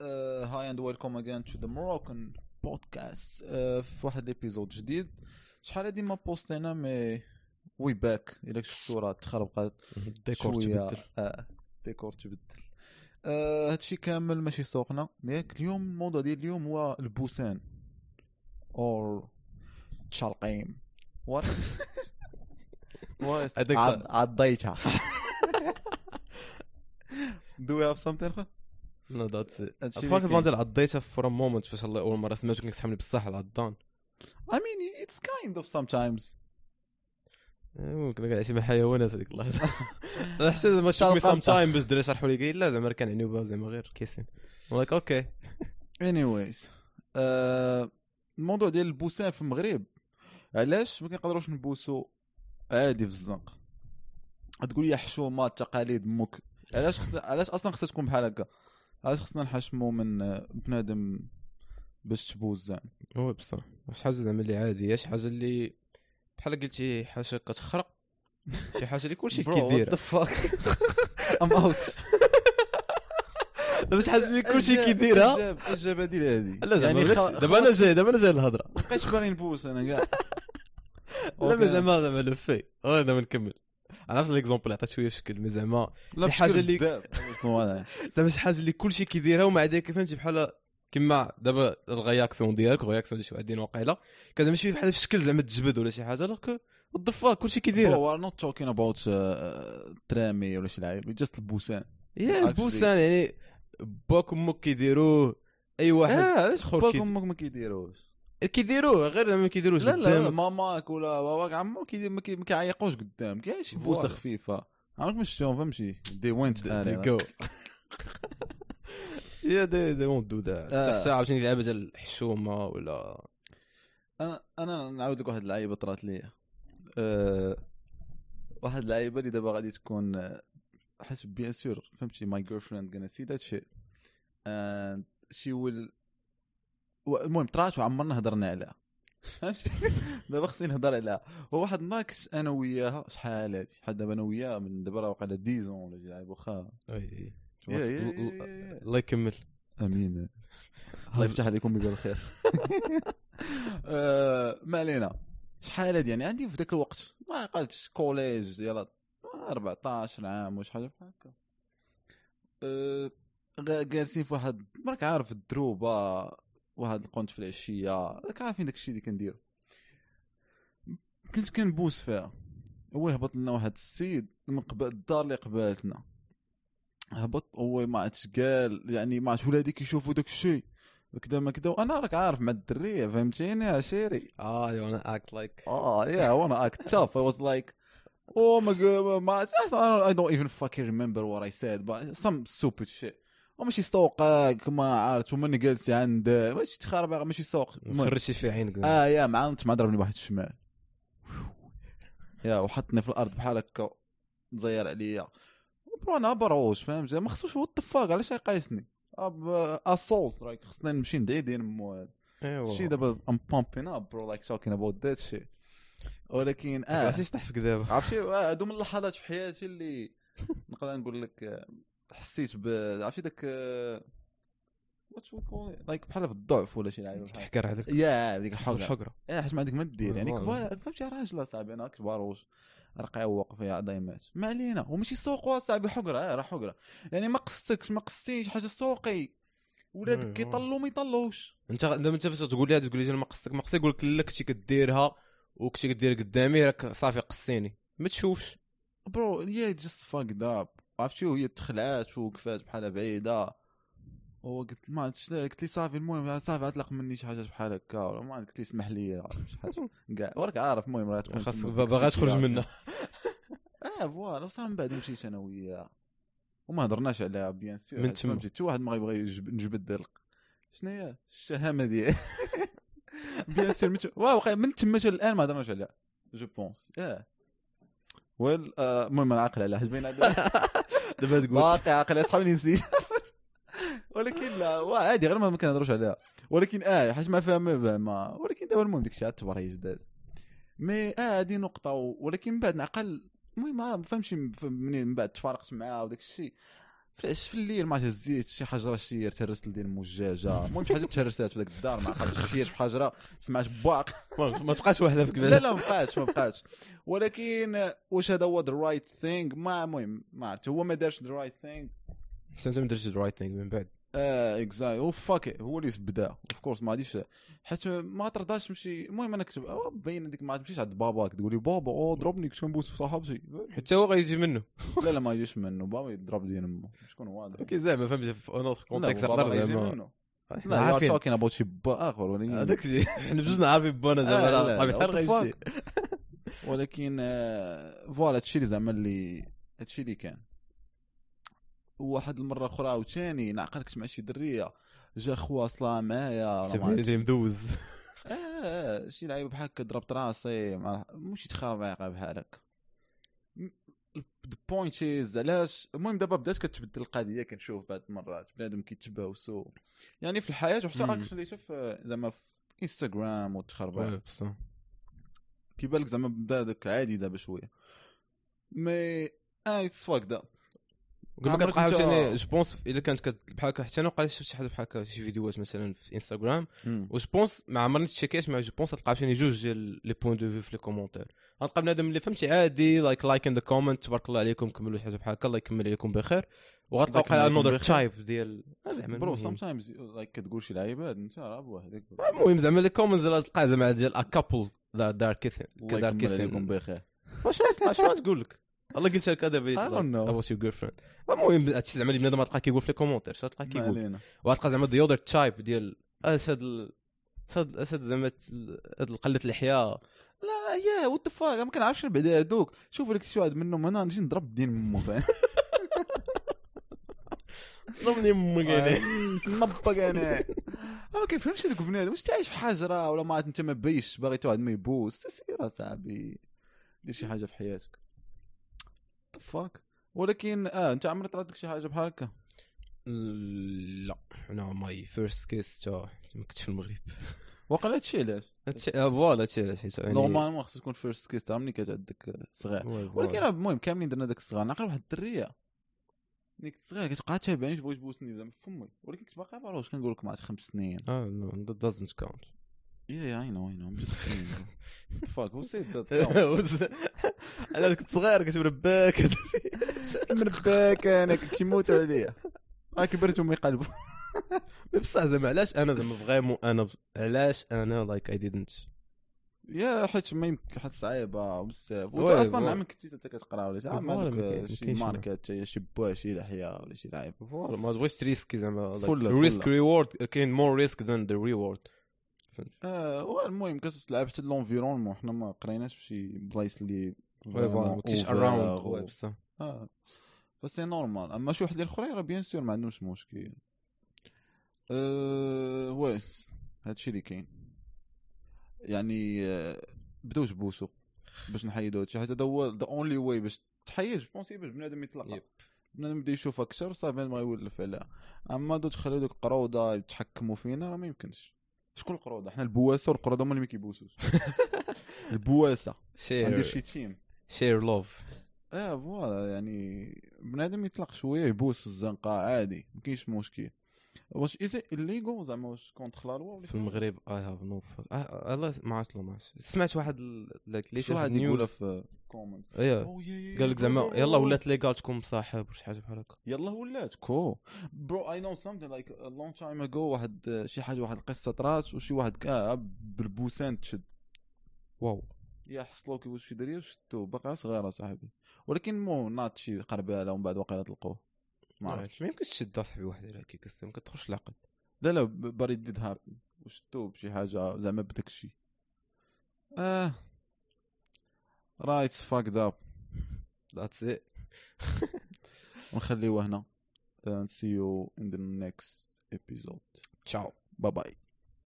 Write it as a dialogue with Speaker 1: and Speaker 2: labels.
Speaker 1: hi and welcome again to the Moroccan podcast في واحد ال episode جديد. شحال هادي ما post ينا mais we're back إلا شفتو راه تخربقات
Speaker 2: الديكور
Speaker 1: شوية.
Speaker 2: تبدل.
Speaker 1: آه ديكور تبدل. آه هادشي كامل ماشي سوقنا ياك اليوم الموضوع ديال اليوم هو البوسان. or تشالقيم
Speaker 2: what
Speaker 1: what عضيتها Do we have something؟
Speaker 2: no
Speaker 1: that's it
Speaker 2: fuck عضيتها for moment فاش الله اول مره سمعت كنت تحمل بصح العضان
Speaker 1: I mean it's kind of sometimes.
Speaker 2: إيه، ممكن شي من حيوانات هذيك اللحظه أنا حسيت زعما شوف. sometime باش الدراري شرحوا لي قال لا زعما كنعنيو بها زعما غير kissing. like okay
Speaker 1: anyways آه الموضوع ديال البوسان في المغرب. علاش ما كنقدروش نبوسو؟ عادي في الزنق تقول لي حشومه تقاليد مك. علاش. علاش أصلا خصها تكون بحال هكا؟ علاش خصنا نحشمو من بنادم باش تبوس زعما.
Speaker 2: هو بصح. واش حاجة زعما اللي عادية شي حاجة اللي بحال قلتي حاجة كتخرق؟ شي حاجة اللي كلشي كيديرها.
Speaker 1: fuck I'm out
Speaker 2: دابا شي حاجة اللي كلشي كيديرها؟
Speaker 1: الجابه ديال هادي.
Speaker 2: لا زعما
Speaker 1: يعني
Speaker 2: دابا أنا جاي دابا أنا جاي الهضره
Speaker 1: مابقيتش باغي نبوس أنا كاع.
Speaker 2: لا زعما زعما لو في نكمل. عرفت ليكزومبل عطات شوية شكل مي زعما
Speaker 1: بشكل
Speaker 2: اللي-. زعما شي حاجة اللي كلشي كيديرها ومع ذلك فهمتي؟ بحال كما دابا الغياكسيون ديالك الغياكسيون ديال شي واحدين واقيلا كان زعما شي بحال في شكل زعما تجبد ولا شي حاجة وات ذا كلشي كيديرها.
Speaker 1: Bro, we're not talking about uh, ترامي ولا شي لعيب just البوسان.
Speaker 2: يا البوسان يعني باك وامك كيديروه أي واحد
Speaker 1: آه علاش
Speaker 2: اخر
Speaker 1: باك أمك ما كيديروش؟
Speaker 2: كيديروه غير ما كيديروش
Speaker 1: لا لا. ماماك ولا باباك عمو ما كي- ما كيعيقوش قدام كاين شي بوسه. خفيفه عمرك ما شفتهم فهمتي؟ they wouldn't
Speaker 2: they go yeah they they won't do that
Speaker 1: آه.
Speaker 2: تحسها عاوتاني لعبه ديال الحشومة ولا
Speaker 1: أنا أنا نعاود لك واحد اللعيبه طرات ليا أه واحد اللعيبه اللي دابا غادي تكون آه، حيت bien sûr فهمتي؟ my girlfriend gonna see that shit and she will المهم طرات وعمرنا هضرنا عليها فهمتي دابا خصني نهضر عليها هو واحد النهار كنت أنا وياها شحال هادي شحال دابا أنا وياها من دابا راه واقع 10 ولا شي لعيب واخا.
Speaker 2: الله يكمل.
Speaker 1: آمين. الله يفتح عليكم يجزا الخير. آه، ما علينا. شحال هادي يعني؟ عندي في ذاك الوقت ما عقلتش. كوليج ديال 14 عام وش حاجة. بحال هكا. آه، جالسين في واحد راك عارف الدروبة. واحد القنت في العشية. راك عارفين داك الشيء اللي كنديرو. كنت كنبوس فيها. هو هبط لنا واحد السيد من قبل الدار اللي قبالتنا هبط هو ما عرفتش قال يعني ما عرفتش ولادي كيشوفوا داك الشيء. كذا ما كذا وأنا راك عارف مع الدرية فهمتيني يا chéri؟
Speaker 2: آه you wanna act like
Speaker 1: آه you wanna act tough. I was like oh my god ما I don't even fucking remember what I said but some stupid shit. وماشي سوقك ما عرفت وماني جالس عند ماشي تخرب ماشي سوق.
Speaker 2: مخرجتي في عينك
Speaker 1: آه يا مع ضربني بواحد الشمال. يا وحطني في الأرض بحال هكا زير عليا. برو أنا بروش فهمت؟ ما خصوش وات فاك علاش يقايسني؟ اسولت رايك خصنا نمشي ندعي مو هذا
Speaker 2: ايوا
Speaker 1: الشيء دابا ام بامبين اب برو لايك توكين اباوت ذات شيء ولكن آه.
Speaker 2: عرفتي تحفك دابا؟
Speaker 1: عرفت شي؟ آه، هادو من اللحظات في حياتي اللي نقدر نقول لك آه، حسيت ب عرفتي داك like بحال في الضعف ولا شي لعيبة بحال
Speaker 2: حكر عليك
Speaker 1: يا هذيك الحلقة
Speaker 2: الحقره
Speaker 1: إيه حيت ما عندك ما دير. يعني. كبار فهمتي راجل أصاحبي أنا كبار واش راه كيعوق فيها دايمات ما علينا. وماشي سوق أصاحبي حقره آه راه حقره يعني ما قصتكش ما قصتيش حاجة سوقي. ولادك
Speaker 2: إيه،
Speaker 1: كيطلوا ما يطلوش.
Speaker 2: أنت دابا أنت فاش تقول لي هذا تقول لي ما قصدك ما قصدي يقول لك لا كنتي كديرها وكنتي كدير قدامي راك صافي قصيني. ما تشوفش.
Speaker 1: برو هي just fucked up عرفتي وهي تخلعات وقفات بحال بعيدة. وقلت ما عرفتش لا، قلت لي صافي المهم صافي اطلق مني شي حاجات بحال هكا ولا ما قلت لي اسمح لي شي حاجة. كاع وراك عارف المهم راه تكون
Speaker 2: خاص
Speaker 1: تما في
Speaker 2: باغا تخرج. منها
Speaker 1: آه voilà وصافي من بعد مشيت أنا وياه. وما هضرناش عليها bien sûr.
Speaker 2: من تما.
Speaker 1: حتى واحد ما غيبغي نجبد شنو هي الشهامة ديالي bien واو واقع من تما حتى الان ما هضرناش عليها. جو بونس ياه ويل آه، المهم أنا عاقل باين هذا-
Speaker 2: دابا تقول
Speaker 1: باقي عاقل أصحابي نسيت ولكن لا عادي غير ما ما كنهضروش عليها ولكن آه حيت ما فاهم زعما ولكن دابا المهم ديك الشيء تبريج داز مي آه هذه نقطة ولكن من بعد نعقل المهم ما فهمتش منين من بعد تفارقت معاه وداك الشيء. فلاش في الليل ما هزيت شي حجره شي تهرست لدين مجاجه المهم شي حاجة تهرست في ذاك الدار ما عقلتش شي حجره سمعت بواق.
Speaker 2: ما تبقاش وحدة في
Speaker 1: لا لا ما بقاتش ما بقاتش. ولكن واش هذا هو the right thing ما المهم ما عرفت. هو ما دارش the right thing
Speaker 2: انت ما درتش ال right thing من بعد.
Speaker 1: آه exact هو fuck هو اللي بدا of course ما غاديش حيت ما ترضاش تمشي. المهم أنا كتب باين هذيك ما تمشيش عند باباك. تقول لي بابا أو ضربني كنت كنبوس في صاحبتي.
Speaker 2: حتى هو غيجي منه.
Speaker 1: لا لا ما يجيش منه. بابا يضرب ديال امه شكون هو هذا
Speaker 2: okay زعما فهمتي في
Speaker 1: un
Speaker 2: contexte
Speaker 1: غيجي
Speaker 2: زعما.
Speaker 1: لا
Speaker 2: عارفين
Speaker 1: توكين ابوت شي. با اخر ولكن
Speaker 2: هذاك الشيء حنا بجوج عارفين بانا زعما بحال
Speaker 1: ولكن آه، فوالا هادشي اللي زعما اللي هادشي اللي كان. واحد المرة أخرى عاوتاني نعقل كنت شي درية. جا خوا صلا معايا
Speaker 2: تبعي مدوز
Speaker 1: آه آه، شي لعيب بحال هكا ضربت راسي مشيت خربيقه بحال هكا بوينت از علاش؟ المهم دابا بدات كتبدل القضية كنشوف بعض المرات بنادم كيتباوسو يعني في الحياة وحتى. actually شوف آه، زعما في انستغرام وتخربيق.
Speaker 2: بصح
Speaker 1: كيبان لك زعما بدا داك عادي دابا شوية. mais آه it's
Speaker 2: fuck
Speaker 1: عمرك
Speaker 2: كتلقى
Speaker 1: انت-
Speaker 2: عاوتاني je pense إلا كانت بحال هكا حتى أنا وقع شفت شي حاجة بحال هكا شي فيديوهات مثلا في انستغرام و je pense ما عمرني تشيكيت مع je pense تلقى عاوتاني جوج ديال les points de vue في les commentaires. غتلقى بنادم اللي فهمتي عادي like like in the comment تبارك الله عليكم كملوا شي حاجة بحال هكا الله يكمل عليكم بخير. وغتلقى انذر
Speaker 1: بخير.
Speaker 2: تايب ديال زعما
Speaker 1: برو. سام تايمز لايك كتقول شي لعيبات انت راه بوحدك
Speaker 2: المهم زعما لي كومنتس اللي تلقى زعما ديال ا كابل دار كيثن
Speaker 1: الله
Speaker 2: دار كيثن
Speaker 1: بخير.
Speaker 2: واش واش تقول لك؟ الله قلت لك هذا
Speaker 1: I don't know.
Speaker 2: ابوت يور جيرل فريند المهم زعما اللي بنادم تلقى كيقول في لي كومونتير شنو تلقى
Speaker 1: ما
Speaker 2: كيقول؟ وغتلقى زعما ذا اذر تايب ديال هاد اش هاد زعما قلة اللحيه
Speaker 1: لا يا وات ذا فاك ما كنعرفش بعدا هادوك. شوف لك شي واحد منهم. أنا نجي نضرب دين مو فاهم.
Speaker 2: ضمني أمك يعني
Speaker 1: نطق أنا ما كيفهمش هذوك بنادم؟ واش تعيش في حجرة ولا ما أنت ما بيش باغي واحد ما يبوس؟ سير أصاحبي. دير شي حاجة في حياتك. fuck ولكن آه أنت عمرك طرات لك شي حاجة بحال هكا
Speaker 2: لا أنا my first kiss تا ما كنتش في المغرب.
Speaker 1: وقال هادشي علاش؟
Speaker 2: آه، voilà هادشي علاش. حيت يعني-
Speaker 1: normalement خصك تكون first kiss ملي كتعدك صغير. ولكن راه المهم كاملين درنا داك الصغار. نعقل واحد الدرية. ملي كنت صغير كتبقى تابعني تبغي تبوسني زعما في فمي ولكن كنت باقي واش كنقول لك مع خمس سنين؟
Speaker 2: آه نو دازنت كاونت
Speaker 1: يا يا اي نو اي نو فاك هو سيد ذات
Speaker 2: أنا كنت صغير كنت مرباك
Speaker 1: مرباك أنا كيموت عليا. ها كبرت أمي قلبه
Speaker 2: بصح زعما علاش أنا زعما فغيمون أنا علاش أنا لايك اي ديدنت
Speaker 1: yeah حيت ما يمكن حيت صعيبة بزاف. وانت أصلا من كنتي انت كتقرا ولا شي؟
Speaker 2: ما
Speaker 1: شي شي بوا شي لحية ولا شي لعيب.
Speaker 2: ما تبغيش تريسكي زعما
Speaker 1: risk.
Speaker 2: reward كاين more risk than the reward
Speaker 1: آه والمهم كتلعب حتى l'environnement حنا ما قريناش في شي بلايص اللي
Speaker 2: ما كنتيش
Speaker 1: around
Speaker 2: بصح
Speaker 1: آه ف c'est normal اما شي واحد الاخرين راه bien sûr ما عندهمش مشكل أه وي هادشي اللي كاين يعني بداو تبوسوا باش نحيدو هادشي حيت هذا هو ذا اونلي واي باش تحيد جو بونسي باش بنادم يتلقى
Speaker 2: يب.
Speaker 1: بنادم يبدا يشوف أكثر صافي ما يولف عليها اما دو تخلي دوك القروضه يتحكموا فينا راه ما يمكنش شكون القروضه حنا البواسه والقروضه هما اللي ما كيبوسوش البواسه غندير شي تيم
Speaker 2: شير لوف
Speaker 1: آه فوالا يعني بنادم يطلق شوية يبوس في الزنقة عادي ما كاينش مشكل. واش إذا الليغو زعما واش كونتخ لا لوا
Speaker 2: في المغرب اي هاف نو الله ما عرفت ما سمعت واحد اللي شاف
Speaker 1: واحد يقول في كومنت
Speaker 2: إيه. قال لك زعما يلا ولات ليغال تكون مصاحب ولا شي حاجة بحال هكا.
Speaker 1: يلا ولات كو. برو اي نو سامثين لايك لونج تايم اجو واحد شي حاجة واحد القصة طرات وشي واحد كاع بالبوسان تشد.
Speaker 2: واو.
Speaker 1: يا حصلو كيفاش شي دريه وشدو باقي صغيرة صاحبي. ولكن مو ناض شي قرباله ومن بعد واقيلا تلقوه. ما عرفتش.
Speaker 2: ما يمكنش تشد صاحبي واحد على كيك ما كتخش العقل.
Speaker 1: لا لا بريد ديد هابن وشتو بشي حاجة زعما بداك الشيء آه. رايت فاك اب
Speaker 2: ذاتس ات
Speaker 1: ونخليوه هنا. And see you in the next episode.
Speaker 2: تشاو
Speaker 1: bye bye